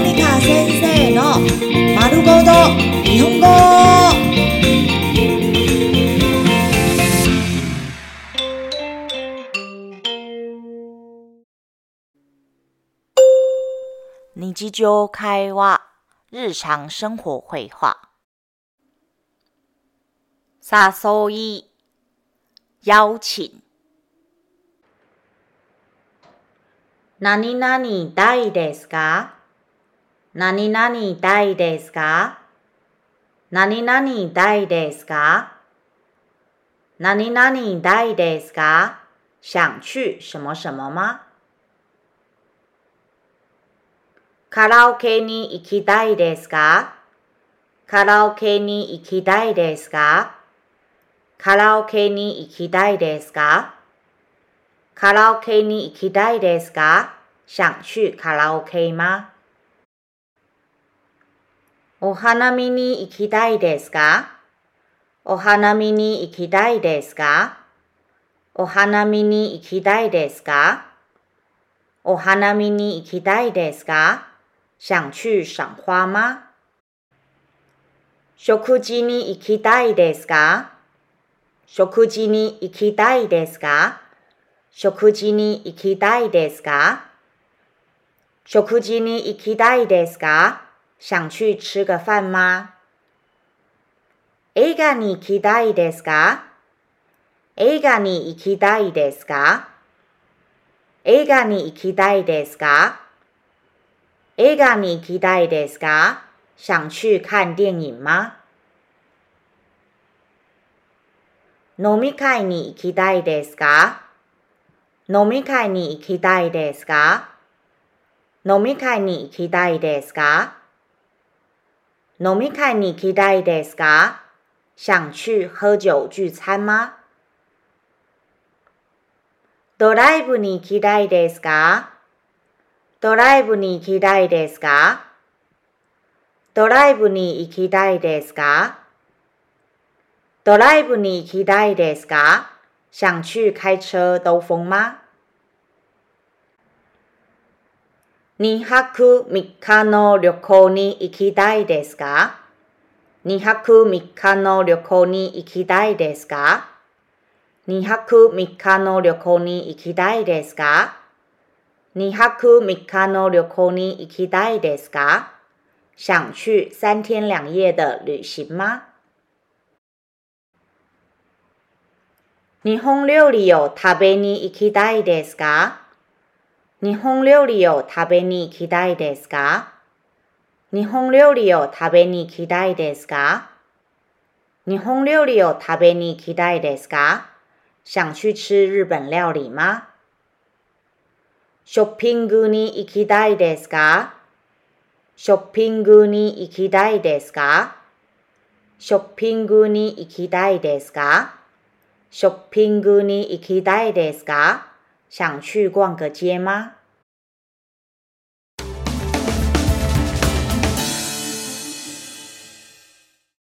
モニカ先生の丸ごと日本語。日常会話、日常生活会話。誘い、邀請。何々たいですか？何々たいですか？何々たいですか？何々たいですか？想去什麼什麼嗎カラオケに行きたいですか？カラオケに行きたいですか？カラオケに行きたいですか？カラオケに行きたいですか？想去カラオケ吗？お花見に行きたいですか？お花見に行きたいですか？お花見に行きたいですか？お花見に行きたいですか？想去賞花吗？食事に行きたいですか？食事に行きたいですか？食事に行きたいですか？食事に行きたいですか？想去吃个饭吗？映画に行きたいですか？映画に行きたいですか？映画に行きたいですか？映画に行きたいですか？想去看電影吗？飲み会に行きたいですか？飲み会に行きたいですか？飲み会に行きたいですか？飲み会に行きたいですか？想去喝酒聚餐吗？ドライブに行きたいですか？ドライブに行きたいですか？ドライブに行きたいですか？ドライブに行きたいですか？想去開車兜風嗎2泊3日の旅行に行きたいですか ?2 泊3日の旅行に行きたいですか ?2 泊3日の旅行に行きたいですか ?2 泊3日の旅行に行きたいですか？想去三天两夜的旅行吗？日本料理を食べに行きたいですか？日本料理を食べに行きたいですか？日本料理を食べに行きたいですか？日本料理を食べに行きたいですか？想去吃日本料理吗？ショッピングに行きたいですか？ショッピングに行きたいですか？ショッピングに行きたいですか？ショッピングに行きたいですか？想去逛个街吗？